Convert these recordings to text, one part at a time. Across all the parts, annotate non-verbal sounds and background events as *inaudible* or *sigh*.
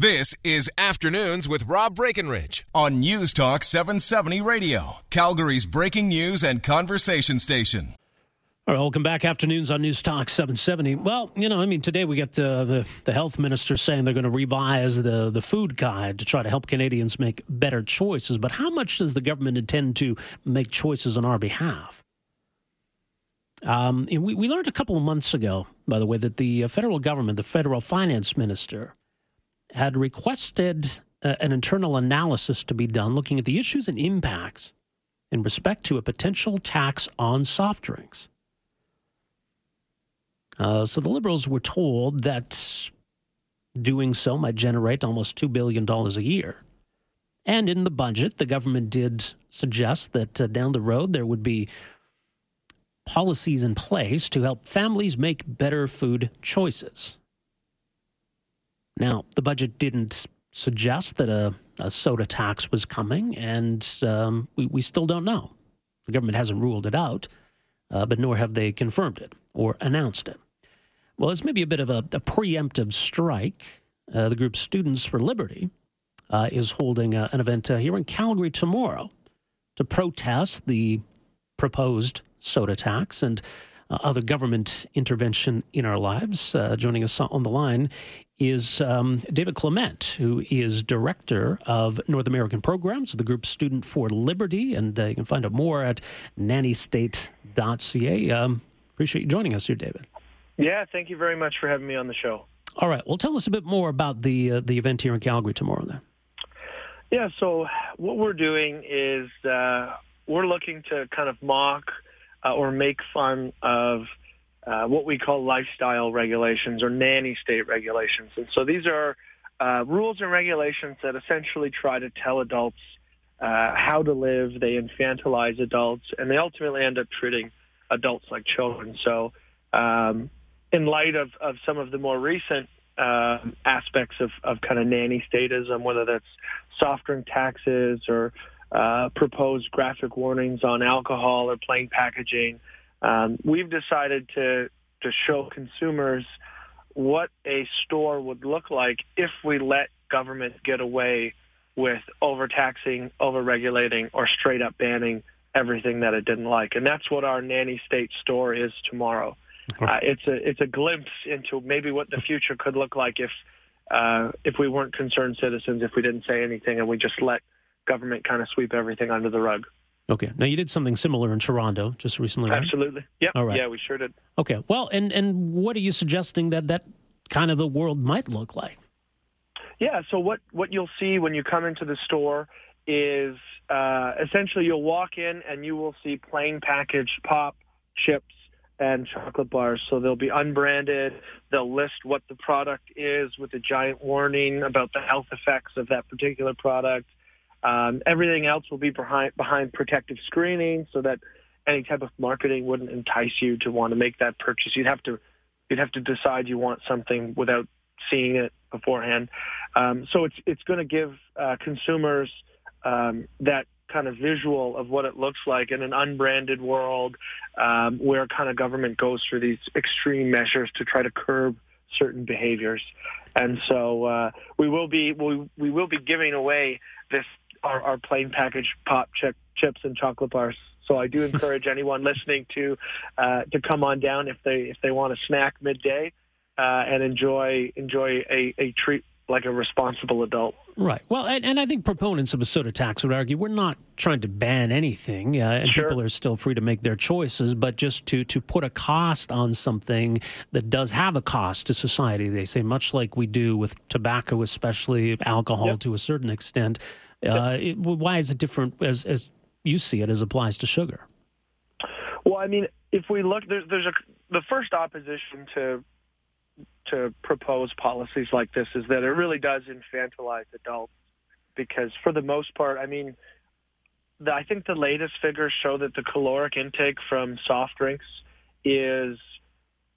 This is Afternoons with Rob Breckenridge on News Talk 770 Radio, Calgary's breaking news and conversation station. All right, welcome back. Afternoons on News Talk 770. Well, you know, I mean, today we get uh, the, the health minister saying they're going to revise the, the food guide to try to help Canadians make better choices. But how much does the government intend to make choices on our behalf? Um, we, we learned a couple of months ago, by the way, that the federal government, the federal finance minister, had requested uh, an internal analysis to be done looking at the issues and impacts in respect to a potential tax on soft drinks. Uh, so the Liberals were told that doing so might generate almost $2 billion a year. And in the budget, the government did suggest that uh, down the road there would be policies in place to help families make better food choices. Now, the budget didn't suggest that a, a soda tax was coming, and um, we, we, still don't know. The government hasn't ruled it out, uh, but nor have they confirmed it or announced it. Well, it's maybe a bit of a, a preemptive strike. Uh, the group Students for Liberty uh, is holding uh, an event uh, here in Calgary tomorrow to protest the proposed soda tax and other government intervention in our lives. Uh, joining us on the line is um, David Clement, who is director of North American programs of the group Student for Liberty. And uh, you can find out more at nannystate.ca. Um, appreciate you joining us here, David. Yeah, thank you very much for having me on the show. All right. Well, tell us a bit more about the uh, the event here in Calgary tomorrow. Then. Yeah. So what we're doing is uh, we're looking to kind of mock uh, or make fun of uh, what we call lifestyle regulations or nanny state regulations. And so these are uh, rules and regulations that essentially try to tell adults uh, how to live. They infantilize adults, and they ultimately end up treating adults like children. So um, in light of, of some of the more recent uh, aspects of, of kind of nanny statism, whether that's soft drink taxes or uh, proposed graphic warnings on alcohol or plain packaging. Um, we've decided to to show consumers what a store would look like if we let government get away with overtaxing, overregulating, or straight up banning everything that it didn't like. And that's what our nanny state store is tomorrow. Uh, it's a it's a glimpse into maybe what the future could look like if uh, if we weren't concerned citizens, if we didn't say anything, and we just let government kind of sweep everything under the rug. Okay. Now you did something similar in Toronto just recently, right? Absolutely. Yeah. All right. Yeah, we sure did. Okay. Well, and and what are you suggesting that that kind of the world might look like? Yeah. So what what you'll see when you come into the store is uh, essentially you'll walk in and you will see plain packaged pop chips and chocolate bars. So they'll be unbranded. They'll list what the product is with a giant warning about the health effects of that particular product. Um, everything else will be behind behind protective screening so that any type of marketing wouldn't entice you to want to make that purchase. You'd have to you'd have to decide you want something without seeing it beforehand. Um, so it's it's going to give uh, consumers um, that kind of visual of what it looks like in an unbranded world um, where kind of government goes through these extreme measures to try to curb certain behaviors. And so uh, we will be we, we will be giving away this our, our plain packaged pop chip, chips and chocolate bars. So I do *laughs* encourage anyone listening to uh, to come on down if they if they want a snack midday uh, and enjoy enjoy a, a treat like a responsible adult. Right. Well, and, and I think proponents of a soda tax would argue we're not trying to ban anything, uh, and sure. people are still free to make their choices, but just to, to put a cost on something that does have a cost to society, they say, much like we do with tobacco, especially alcohol yep. to a certain extent. Uh, it, why is it different as, as you see it as applies to sugar? Well, I mean, if we look, there's, there's a, the first opposition to to propose policies like this is that it really does infantilize adults. because for the most part, I mean, the, I think the latest figures show that the caloric intake from soft drinks is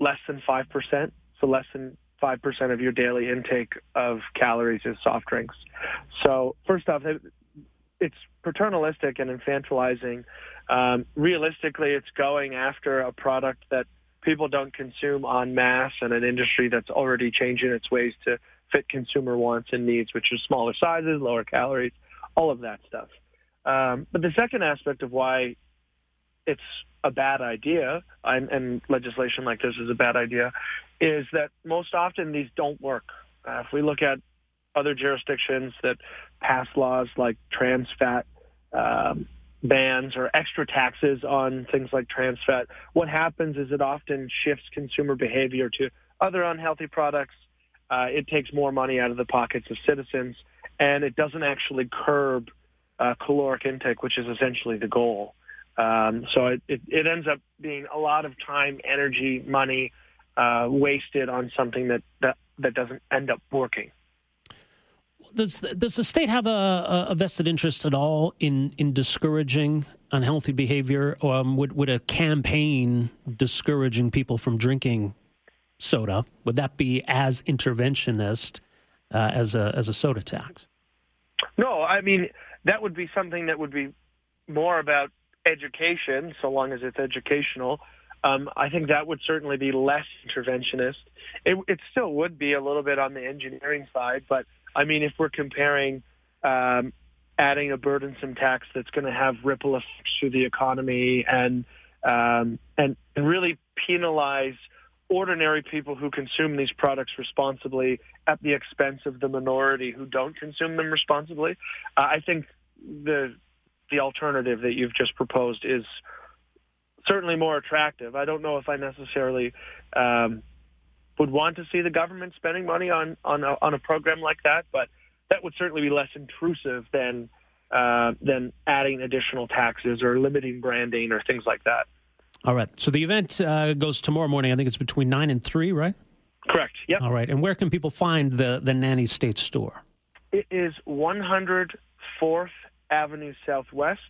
less than 5%, so less than 5% of your daily intake of calories is soft drinks. So first off, it's paternalistic and infantilizing. Um, realistically, it's going after a product that people don't consume en masse and an industry that's already changing its ways to fit consumer wants and needs, which is smaller sizes, lower calories, all of that stuff. Um, but the second aspect of why it's a bad idea, and, and, legislation like this is a bad idea, is that most often these don't work. Uh, if we look at other jurisdictions that pass laws like trans fat um, bans or extra taxes on things like trans fat, what happens is it often shifts consumer behavior to other unhealthy products. Uh, it takes more money out of the pockets of citizens, and it doesn't actually curb uh, caloric intake, which is essentially the goal. Um, so it, it, it, ends up being a lot of time, energy, money uh, wasted on something that, that, that doesn't end up working. Does, does the state have a, a vested interest at all in, in discouraging unhealthy behavior? Um, would, would a campaign discouraging people from drinking soda, would that be as interventionist uh, as, a, as a soda tax? No, I mean, that would be something that would be more about education, so long as it's educational. Um, I think that would certainly be less interventionist. It, it, still would be a little bit on the engineering side, but I mean, if we're comparing um, adding a burdensome tax that's going to have ripple effects through the economy and um, and, really penalize ordinary people who consume these products responsibly at the expense of the minority who don't consume them responsibly. Uh, I think the the alternative that you've just proposed is certainly more attractive. I don't know if I necessarily um, would want to see the government spending money on on a, on a program like that, but that would certainly be less intrusive than uh, than adding additional taxes or limiting branding or things like that. All right. So the event uh, goes tomorrow morning. I think it's between nine and three, right? Correct. Yep. All right. And where can people find the the Nanny State store? It is 100 Fourth Avenue Southwest,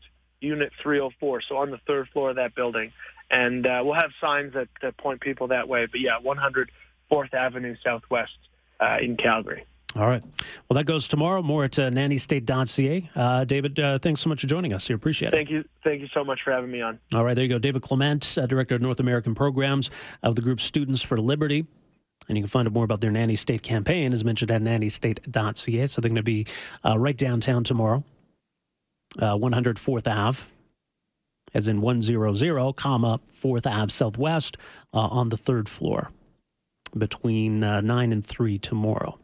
Unit 304. So on the third floor of that building, and uh, we'll have signs that, that point people that way. But yeah, 100 Fourth Avenue Southwest uh, in Calgary. All right. Well, that goes tomorrow. More at uh, nannystate.ca. Uh, David, uh, thanks so much for joining us. We appreciate it. Thank you. Thank you so much for having me on. All right. There you go. David Clement, uh, Director of North American Programs of the group Students for Liberty. And you can find out more about their Nanny State campaign, as mentioned, at nannystate.ca. So they're going to be uh, right downtown tomorrow, uh, 104th Ave, as in 100, comma, 4th Ave Southwest uh, on the third floor between uh, 9 and 3 tomorrow.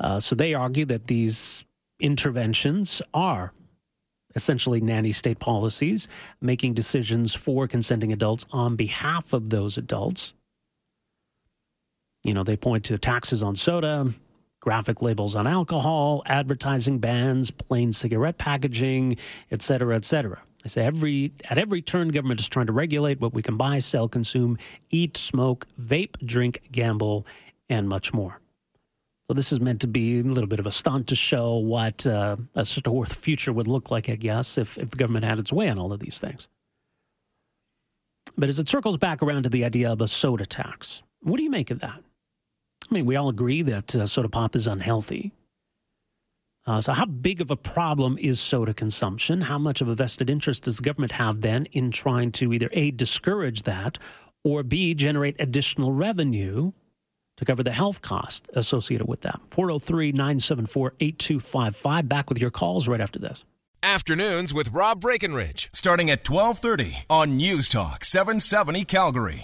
Uh, so they argue that these interventions are essentially nanny state policies, making decisions for consenting adults on behalf of those adults. You know, they point to taxes on soda, graphic labels on alcohol, advertising bans, plain cigarette packaging, et cetera, et cetera. I say every at every turn, government is trying to regulate what we can buy, sell, consume, eat, smoke, vape, drink, gamble, and much more. So this is meant to be a little bit of a stunt to show what uh, a store future would look like, I guess, if, if the government had its way on all of these things. But as it circles back around to the idea of a soda tax, what do you make of that? I mean, we all agree that uh, soda pop is unhealthy. Uh, so, how big of a problem is soda consumption? How much of a vested interest does the government have then in trying to either A, discourage that, or B, generate additional revenue to cover the health cost associated with that? 403 974 8255. Back with your calls right after this. Afternoons with Rob Breckenridge, starting at 1230 on News Talk 770 Calgary.